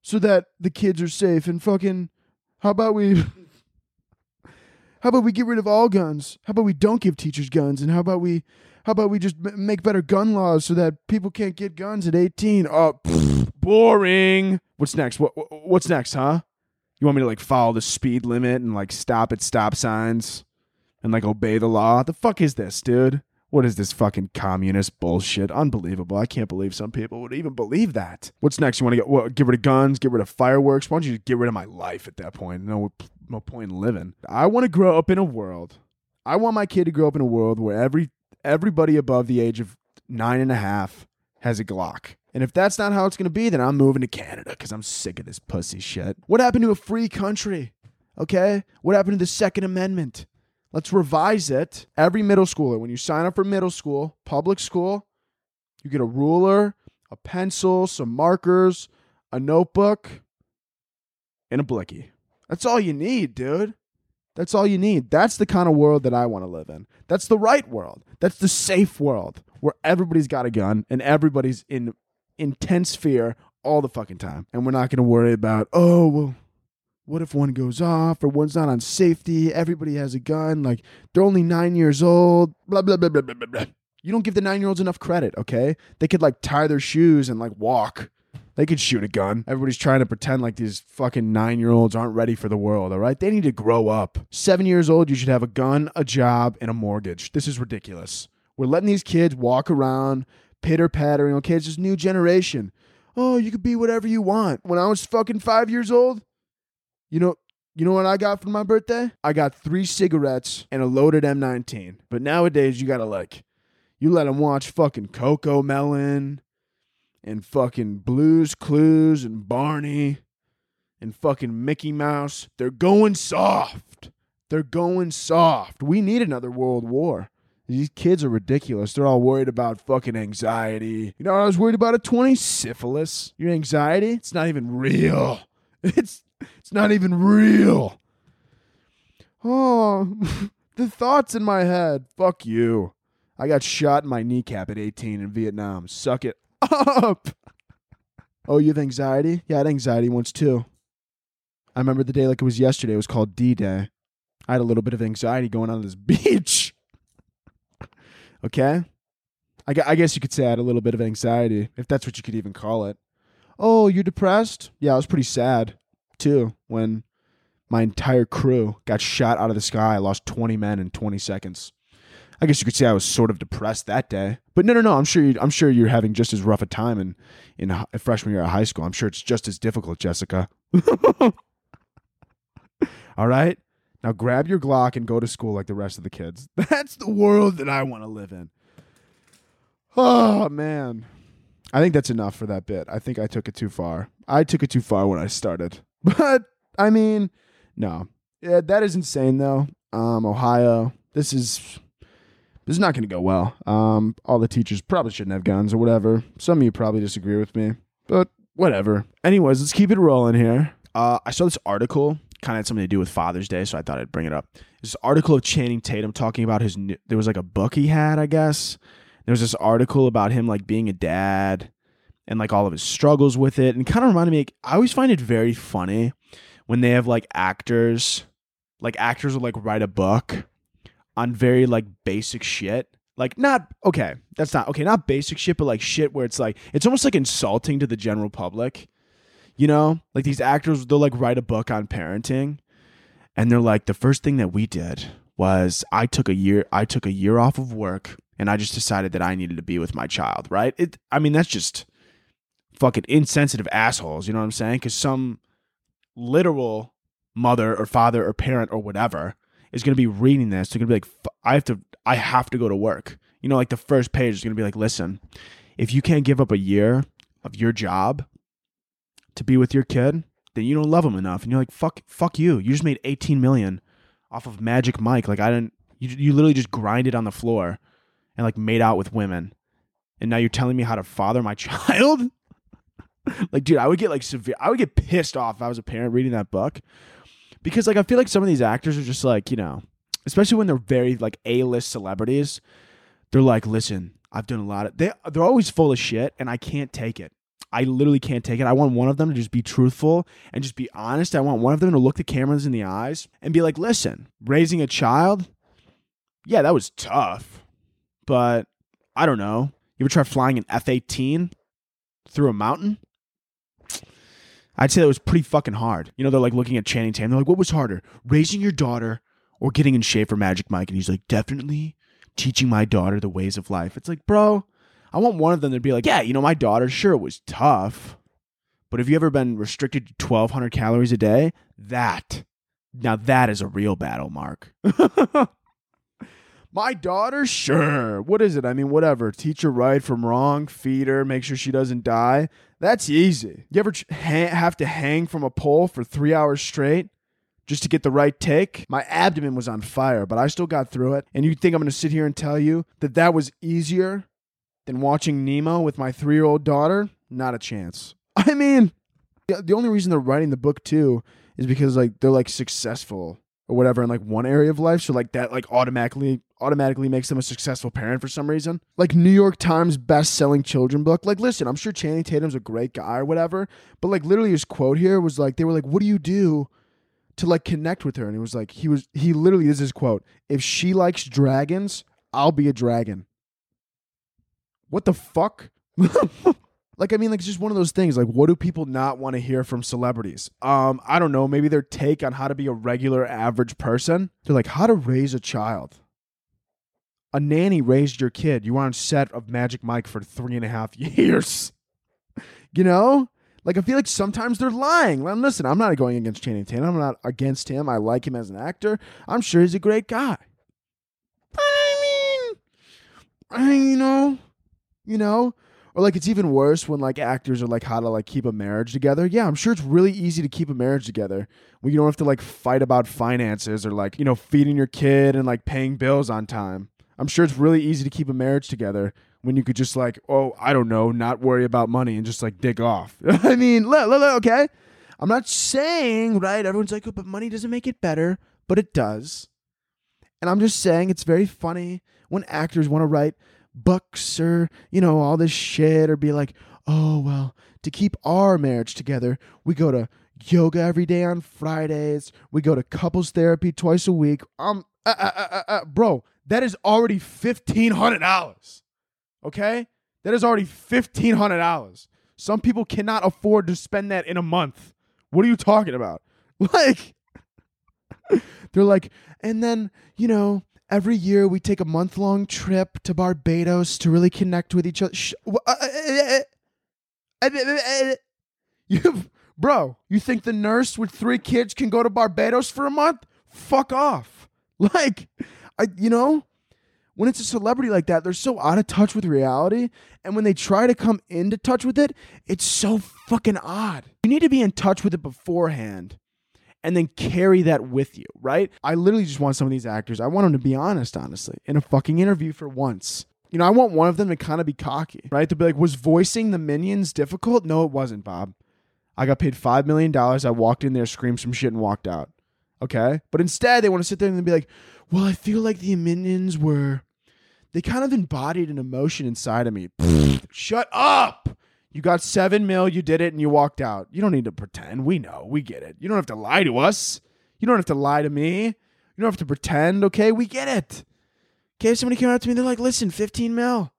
so that the kids are safe and fucking how about we How about we get rid of all guns? How about we don't give teachers guns and how about we how about we just make better gun laws so that people can't get guns at 18? Oh, boring. What's next? What what- what's next, huh? You want me to like follow the speed limit and like stop at stop signs and like obey the law? The fuck is this, dude? What is this fucking communist bullshit? Unbelievable. I can't believe some people would even believe that. What's next? You want to get what, get rid of guns, get rid of fireworks? Why don't you just get rid of my life at that point? No, no point in living. I want to grow up in a world. I want my kid to grow up in a world where every everybody above the age of nine and a half has a Glock. And if that's not how it's going to be, then I'm moving to Canada because I'm sick of this pussy shit. What happened to a free country? Okay? What happened to the Second Amendment? Let's revise it. Every middle schooler, when you sign up for middle school, public school, you get a ruler, a pencil, some markers, a notebook, and a blicky. That's all you need, dude. That's all you need. That's the kind of world that I want to live in. That's the right world. That's the safe world where everybody's got a gun and everybody's in intense fear all the fucking time. And we're not going to worry about, oh, well, what if one goes off or one's not on safety? Everybody has a gun. Like, they're only nine years old. Blah, blah, blah, blah, blah, blah, blah. You don't give the nine year olds enough credit, okay? They could, like, tie their shoes and, like, walk. They could shoot a gun. Everybody's trying to pretend like these fucking nine year olds aren't ready for the world, all right? They need to grow up. Seven years old, you should have a gun, a job, and a mortgage. This is ridiculous. We're letting these kids walk around, pitter pattering. Okay, it's this new generation. Oh, you could be whatever you want. When I was fucking five years old, you know, you know what I got for my birthday? I got three cigarettes and a loaded M19. But nowadays, you gotta like, you let them watch fucking Cocomelon and fucking Blues Clues and Barney and fucking Mickey Mouse. They're going soft. They're going soft. We need another world war. These kids are ridiculous. They're all worried about fucking anxiety. You know what I was worried about at 20? Syphilis. Your anxiety? It's not even real. It's it's not even real. Oh, the thoughts in my head. Fuck you. I got shot in my kneecap at 18 in Vietnam. Suck it up. Oh, you have anxiety? Yeah, I had anxiety once too. I remember the day like it was yesterday. It was called D Day. I had a little bit of anxiety going on this beach. okay? I, I guess you could say I had a little bit of anxiety, if that's what you could even call it. Oh, you're depressed? Yeah, I was pretty sad too when my entire crew got shot out of the sky. I lost 20 men in 20 seconds. I guess you could say I was sort of depressed that day. But no, no, no. I'm sure you, I'm sure you're having just as rough a time in in freshman year of high school. I'm sure it's just as difficult, Jessica. All right. Now grab your Glock and go to school like the rest of the kids. That's the world that I want to live in. Oh man. I think that's enough for that bit. I think I took it too far. I took it too far when I started. But I mean, no. Yeah, that is insane though. Um, Ohio. This is this is not going to go well. Um, all the teachers probably shouldn't have guns or whatever. Some of you probably disagree with me, but whatever. Anyways, let's keep it rolling here. Uh, I saw this article, kind of had something to do with Father's Day, so I thought I'd bring it up. This article of Channing Tatum talking about his. New, there was like a book he had, I guess. There was this article about him like being a dad and like all of his struggles with it, and kind of reminded me. I always find it very funny when they have like actors, like actors will like write a book on very like basic shit. Like not okay, that's not okay, not basic shit, but like shit where it's like it's almost like insulting to the general public. You know? Like these actors they'll like write a book on parenting and they're like the first thing that we did was I took a year I took a year off of work and I just decided that I needed to be with my child, right? It I mean that's just fucking insensitive assholes, you know what I'm saying? Cuz some literal mother or father or parent or whatever is going to be reading this, they're going to be like, I have to, I have to go to work. You know, like the first page is going to be like, listen, if you can't give up a year of your job to be with your kid, then you don't love them enough. And you're like, fuck, fuck you. You just made 18 million off of Magic Mike. Like I didn't, you, you literally just grinded on the floor and like made out with women. And now you're telling me how to father my child? like, dude, I would get like severe, I would get pissed off if I was a parent reading that book because like I feel like some of these actors are just like you know, especially when they're very like A list celebrities, they're like, listen, I've done a lot of they they're always full of shit, and I can't take it. I literally can't take it. I want one of them to just be truthful and just be honest. I want one of them to look the cameras in the eyes and be like, listen, raising a child, yeah, that was tough, but I don't know. You ever try flying an F eighteen through a mountain? I'd say that was pretty fucking hard. You know, they're like looking at Channing Tatum. They're like, what was harder, raising your daughter or getting in shape for Magic Mike? And he's like, definitely teaching my daughter the ways of life. It's like, bro, I want one of them to be like, yeah, you know, my daughter, sure, it was tough. But have you ever been restricted to 1,200 calories a day? That, now that is a real battle, Mark. My daughter, sure. What is it? I mean, whatever. Teach her right from wrong, feed her, make sure she doesn't die. That's easy. You ever ha- have to hang from a pole for three hours straight just to get the right take? My abdomen was on fire, but I still got through it. And you think I'm to sit here and tell you that that was easier than watching Nemo with my three year old daughter? Not a chance. I mean, the only reason they're writing the book too is because like they're like successful or whatever in like one area of life. So like that like automatically automatically makes them a successful parent for some reason. Like new york times best-selling children book. Like listen i'm sure channing tatum's a great guy or whatever but like literally his quote here was like they were like what do you do to like connect with her? And he was like he was he literally this is his quote if she likes dragons i'll be a dragon. What the fuck Like I mean, like it's just one of those things. Like, what do people not want to hear from celebrities? Um, I don't know. Maybe their take on how to be a regular, average person. They're like, how to raise a child. A nanny raised your kid. You were on set of Magic Mike for three and a half years. you know, like I feel like sometimes they're lying. Well, listen, I'm not going against Channing Tatum. I'm not against him. I like him as an actor. I'm sure he's a great guy. I mean, I, you know, you know. Or like it's even worse when like actors are like how to like keep a marriage together. Yeah, I'm sure it's really easy to keep a marriage together when you don't have to like fight about finances or like, you know, feeding your kid and like paying bills on time. I'm sure it's really easy to keep a marriage together when you could just like, oh, I don't know, not worry about money and just like dig off. I mean, look, look, look, okay. I'm not saying, right? Everyone's like, oh, but money doesn't make it better, but it does. And I'm just saying it's very funny when actors want to write books or, you know, all this shit or be like, oh, well, to keep our marriage together, we go to yoga every day on Fridays. We go to couples therapy twice a week. Um, uh, uh, uh, uh, uh, bro, that is already $1,500. Okay? That is already $1,500. Some people cannot afford to spend that in a month. What are you talking about? Like, they're like, and then, you know, every year we take a month long trip to Barbados to really connect with each other. Sh- you, bro, you think the nurse with three kids can go to Barbados for a month? Fuck off. Like, I, you know, when it's a celebrity like that, they're so out of touch with reality. And when they try to come into touch with it, it's so fucking odd. You need to be in touch with it beforehand and then carry that with you, right? I literally just want some of these actors, I want them to be honest, honestly, in a fucking interview for once. You know, I want one of them to kind of be cocky, right? To be like, was voicing the minions difficult? No, it wasn't, Bob. I got paid $5 million. I walked in there, screamed some shit, and walked out. Okay? But instead, they want to sit there and be like, well, I feel like the minions were, they kind of embodied an emotion inside of me. Shut up! You got seven mil, you did it, and you walked out. You don't need to pretend. We know. We get it. You don't have to lie to us. You don't have to lie to me. You don't have to pretend, okay? We get it. Okay, if somebody came up to me, they're like, listen, 15 mil.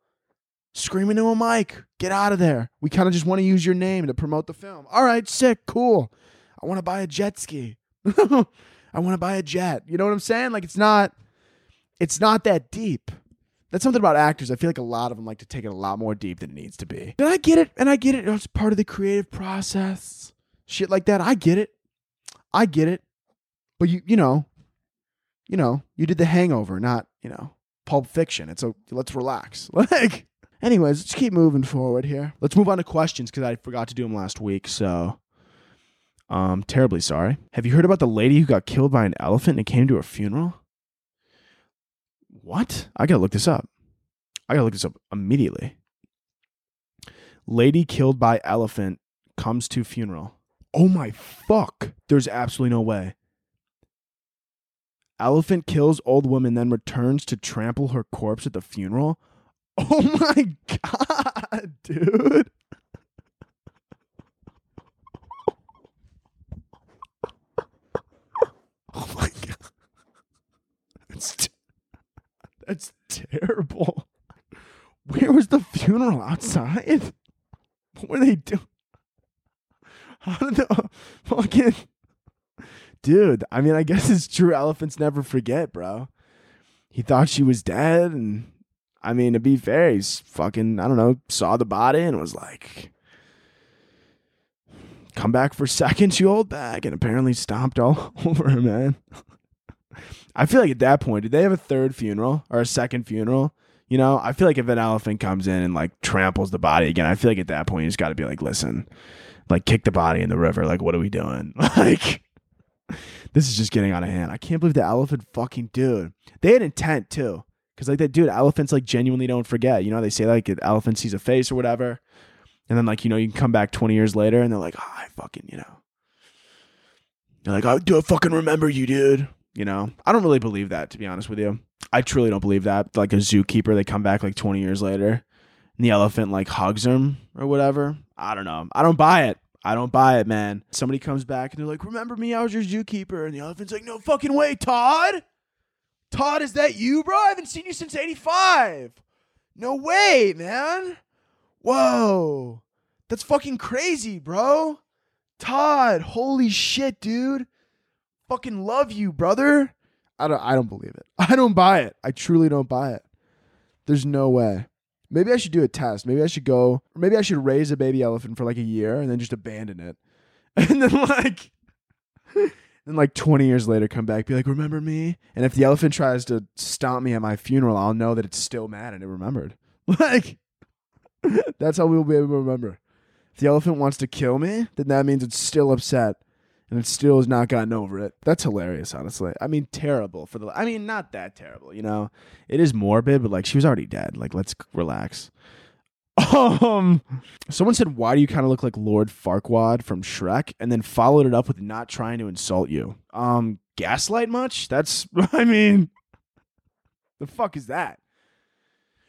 Screaming to a mic. Get out of there. We kind of just want to use your name to promote the film. All right, sick, cool. I want to buy a jet ski. I want to buy a jet. You know what I'm saying? Like it's not it's not that deep. That's something about actors. I feel like a lot of them like to take it a lot more deep than it needs to be. And I get it, and I get it. It's part of the creative process. Shit like that. I get it. I get it. But you, you know, you know, you did the hangover, not, you know, pulp fiction. It's a let's relax. Like anyways, let's keep moving forward here. Let's move on to questions because I forgot to do them last week. So um terribly sorry. Have you heard about the lady who got killed by an elephant and came to her funeral? What? I gotta look this up. I gotta look this up immediately. Lady killed by elephant comes to funeral. Oh my fuck. There's absolutely no way. Elephant kills old woman, then returns to trample her corpse at the funeral. Oh my god, dude. Oh my god. That's t- that's terrible. Where was the funeral outside? What were they doing? How did the fucking dude? I mean, I guess it's true. Elephants never forget, bro. He thought she was dead, and I mean, to be fair, he's fucking I don't know, saw the body and was like, "Come back for seconds, you old bag," and apparently stomped all over her, man. I feel like at that point, did they have a third funeral or a second funeral? You know, I feel like if an elephant comes in and like tramples the body again, I feel like at that point, you just got to be like, listen, like kick the body in the river. Like, what are we doing? Like, this is just getting out of hand. I can't believe the elephant fucking dude. They had intent too. Cause like that dude, elephants like genuinely don't forget. You know, they say like an elephant sees a face or whatever. And then like, you know, you can come back 20 years later and they're like, oh, I fucking, you know. They're like, I do I fucking remember you, dude. You know, I don't really believe that, to be honest with you. I truly don't believe that. Like a zookeeper, they come back like 20 years later and the elephant like hugs him or whatever. I don't know. I don't buy it. I don't buy it, man. Somebody comes back and they're like, Remember me? I was your zookeeper. And the elephant's like, No fucking way, Todd. Todd, is that you, bro? I haven't seen you since 85. No way, man. Whoa. That's fucking crazy, bro. Todd, holy shit, dude. Fucking love you, brother. I don't I don't believe it. I don't buy it. I truly don't buy it. There's no way. Maybe I should do a test. Maybe I should go or maybe I should raise a baby elephant for like a year and then just abandon it. And then like then like 20 years later come back be like, "Remember me?" And if the elephant tries to stomp me at my funeral, I'll know that it's still mad and it remembered. Like that's how we'll be able to remember. If the elephant wants to kill me, then that means it's still upset and it still has not gotten over it. That's hilarious, honestly. I mean, terrible for the. I mean, not that terrible, you know. It is morbid, but like she was already dead. Like, let's relax. Um, someone said, "Why do you kind of look like Lord Farquaad from Shrek?" And then followed it up with not trying to insult you. Um, gaslight much? That's. I mean, the fuck is that?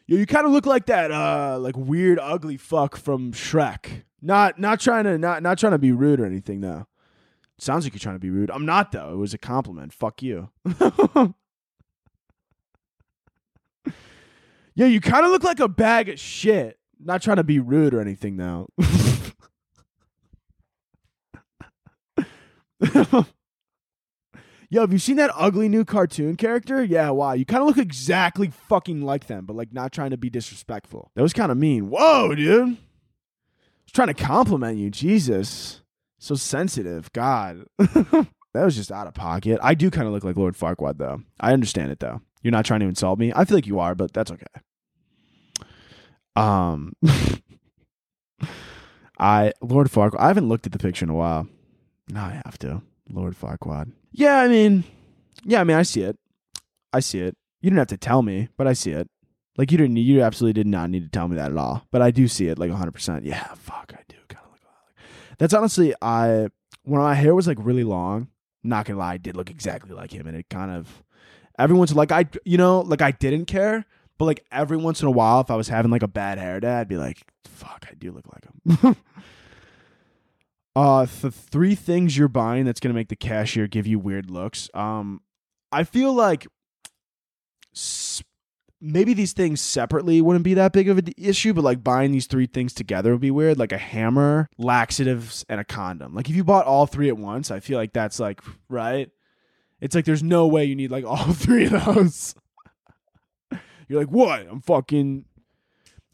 Yo, you kind of look like that, uh, like weird, ugly fuck from Shrek. Not, not trying to, not, not trying to be rude or anything, though. Sounds like you're trying to be rude. I'm not though. It was a compliment. Fuck you. yeah, you kind of look like a bag of shit. Not trying to be rude or anything now. Yo, have you seen that ugly new cartoon character? Yeah, wow. You kind of look exactly fucking like them, but like not trying to be disrespectful. That was kind of mean. Whoa, dude. I was trying to compliment you, Jesus. So sensitive. God. that was just out of pocket. I do kind of look like Lord Farquaad, though. I understand it, though. You're not trying to insult me. I feel like you are, but that's okay. Um, I Lord Farquaad. I haven't looked at the picture in a while. Now I have to. Lord Farquaad. Yeah, I mean, yeah, I mean, I see it. I see it. You didn't have to tell me, but I see it. Like you didn't. You absolutely did not need to tell me that at all. But I do see it, like 100. percent Yeah, fuck, I do kind of look like. That's honestly, I when my hair was like really long. Not gonna lie, I did look exactly like him, and it kind of everyone's like I, you know, like I didn't care, but like every once in a while, if I was having like a bad hair day, I'd be like, fuck, I do look like him. uh, the three things you're buying that's gonna make the cashier give you weird looks. Um, I feel like maybe these things separately wouldn't be that big of an issue, but like buying these three things together would be weird. Like a hammer, laxatives, and a condom. Like if you bought all three at once, I feel like that's like right. It's like there's no way you need like all three of those. You're like, what? I'm fucking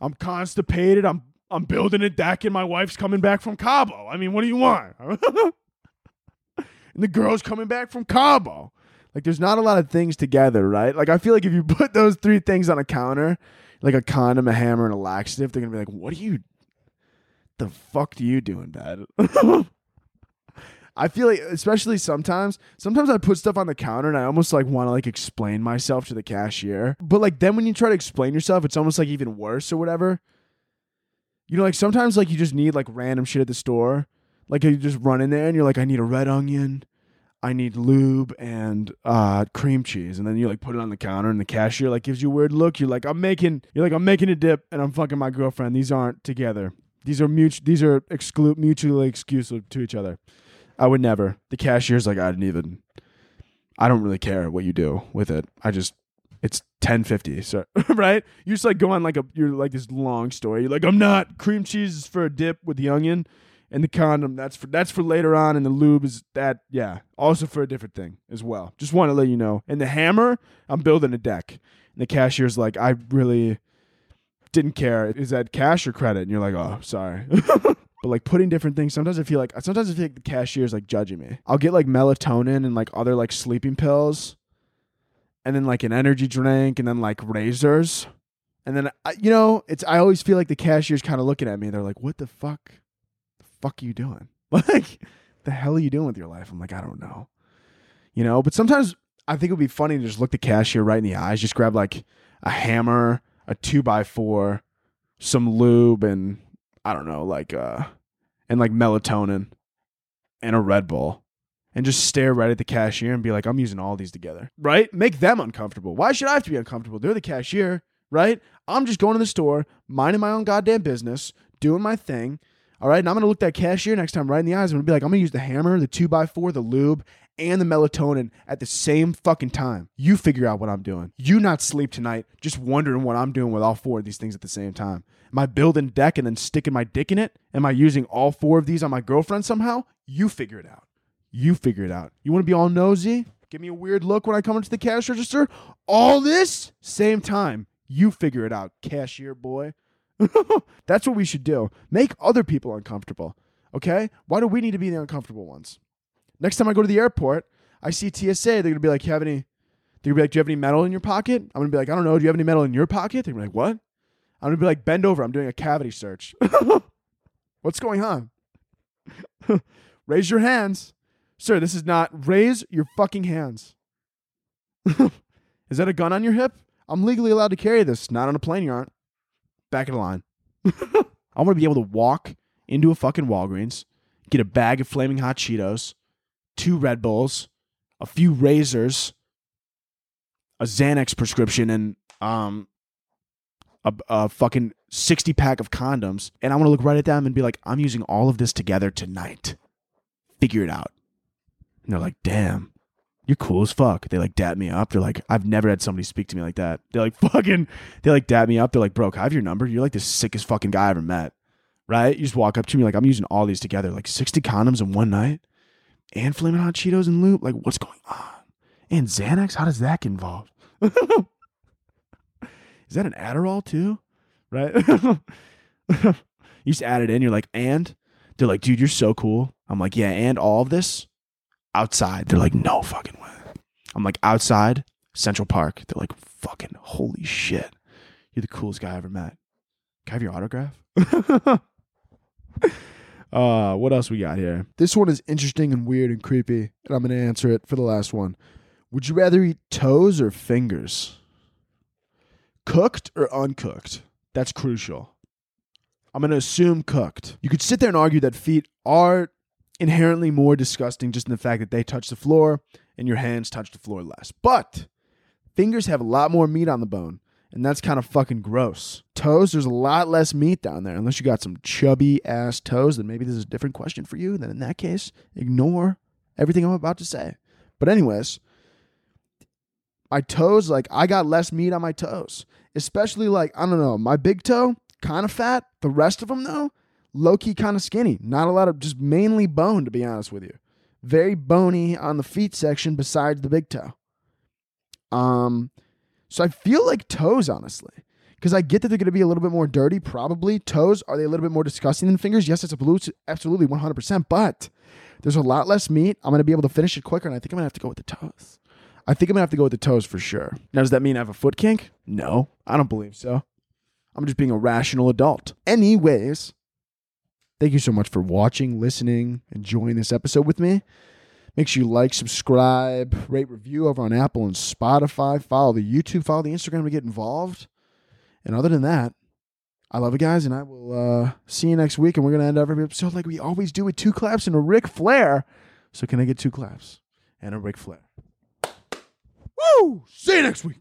I'm constipated. I'm I'm building a deck and my wife's coming back from Cabo. I mean, what do you want? and the girl's coming back from Cabo. Like there's not a lot of things together, right? Like I feel like if you put those three things on a counter, like a condom, a hammer, and a laxative, they're gonna be like, "What are you? The fuck do you doing, bad?" I feel like, especially sometimes, sometimes I put stuff on the counter and I almost like want to like explain myself to the cashier. But like then when you try to explain yourself, it's almost like even worse or whatever. You know, like sometimes like you just need like random shit at the store. Like you just run in there and you're like, I need a red onion, I need lube and uh cream cheese. And then you like put it on the counter and the cashier like gives you a weird look. You're like, I'm making you're like, I'm making a dip and I'm fucking my girlfriend. These aren't together. These are mutual these are mutually exclusive to each other. I would never. The cashier's like, I didn't even. I don't really care what you do with it. I just, it's ten fifty. So right, you just like go on like a you're like this long story. You're like, I'm not cream cheese is for a dip with the onion, and the condom that's for that's for later on, and the lube is that yeah also for a different thing as well. Just want to let you know. And the hammer, I'm building a deck. And the cashier's like, I really didn't care. Is that cash or credit? And you're like, oh, sorry. but like putting different things sometimes i feel like sometimes i feel like the cashier's like judging me i'll get like melatonin and like other like sleeping pills and then like an energy drink and then like razors and then you know it's i always feel like the cashier's kind of looking at me they're like what the fuck fuck are you doing like the hell are you doing with your life i'm like i don't know you know but sometimes i think it would be funny to just look the cashier right in the eyes just grab like a hammer a two by four some lube and I don't know, like uh and like melatonin and a Red Bull and just stare right at the cashier and be like, I'm using all these together. Right? Make them uncomfortable. Why should I have to be uncomfortable? They're the cashier, right? I'm just going to the store, minding my own goddamn business, doing my thing. All right. And I'm gonna look that cashier next time right in the eyes. I'm gonna be like, I'm gonna use the hammer, the two by four, the lube, and the melatonin at the same fucking time. You figure out what I'm doing. You not sleep tonight, just wondering what I'm doing with all four of these things at the same time. Am I building deck and then sticking my dick in it? Am I using all four of these on my girlfriend somehow? You figure it out. You figure it out. You want to be all nosy? Give me a weird look when I come into the cash register? All this? Same time. You figure it out, cashier boy. That's what we should do. Make other people uncomfortable. Okay? Why do we need to be the uncomfortable ones? Next time I go to the airport, I see TSA, they're gonna be like, have any they're gonna be like, Do you have any metal in your pocket? I'm gonna be like, I don't know, do you have any metal in your pocket? They're gonna be like, What? I'm gonna be like, bend over, I'm doing a cavity search. What's going on? raise your hands. Sir, this is not raise your fucking hands. is that a gun on your hip? I'm legally allowed to carry this. Not on a plane, you aren't. Back of the line. I want to be able to walk into a fucking Walgreens, get a bag of flaming hot Cheetos, two Red Bulls, a few razors, a Xanax prescription, and um a, a fucking 60 pack of condoms. And I want to look right at them and be like, I'm using all of this together tonight. Figure it out. And they're like, damn, you're cool as fuck. They like dap me up. They're like, I've never had somebody speak to me like that. They're like, fucking, they like dap me up. They're like, bro, I have your number? You're like the sickest fucking guy I ever met. Right? You just walk up to me like, I'm using all these together, like 60 condoms in one night. and flaming Hot Cheetos and lube. Like, what's going on? And Xanax, how does that get involved? Is that an Adderall too? Right? you just add it in. You're like, and they're like, dude, you're so cool. I'm like, yeah, and all of this outside. They're like, no fucking way. I'm like, outside Central Park. They're like, fucking holy shit. You're the coolest guy I ever met. Can I have your autograph? uh, what else we got here? This one is interesting and weird and creepy, and I'm gonna answer it for the last one. Would you rather eat toes or fingers? Cooked or uncooked? That's crucial. I'm going to assume cooked. You could sit there and argue that feet are inherently more disgusting just in the fact that they touch the floor and your hands touch the floor less. But fingers have a lot more meat on the bone, and that's kind of fucking gross. Toes, there's a lot less meat down there. Unless you got some chubby ass toes, then maybe this is a different question for you. Then in that case, ignore everything I'm about to say. But, anyways, my toes, like I got less meat on my toes, especially like, I don't know, my big toe, kind of fat. The rest of them, though, low key kind of skinny. Not a lot of just mainly bone, to be honest with you. Very bony on the feet section besides the big toe. Um, so I feel like toes, honestly, because I get that they're going to be a little bit more dirty. Probably toes are they a little bit more disgusting than fingers? Yes, it's a blue, absolutely one hundred percent. But there's a lot less meat. I'm going to be able to finish it quicker, and I think I'm going to have to go with the toes. I think I'm gonna have to go with the toes for sure. Now, does that mean I have a foot kink? No, I don't believe so. I'm just being a rational adult. Anyways, thank you so much for watching, listening, enjoying this episode with me. Make sure you like, subscribe, rate, review over on Apple and Spotify. Follow the YouTube, follow the Instagram to get involved. And other than that, I love you guys, and I will uh, see you next week. And we're gonna end every episode like we always do with two claps and a Ric Flair. So can I get two claps and a Ric Flair? Woo! See you next week.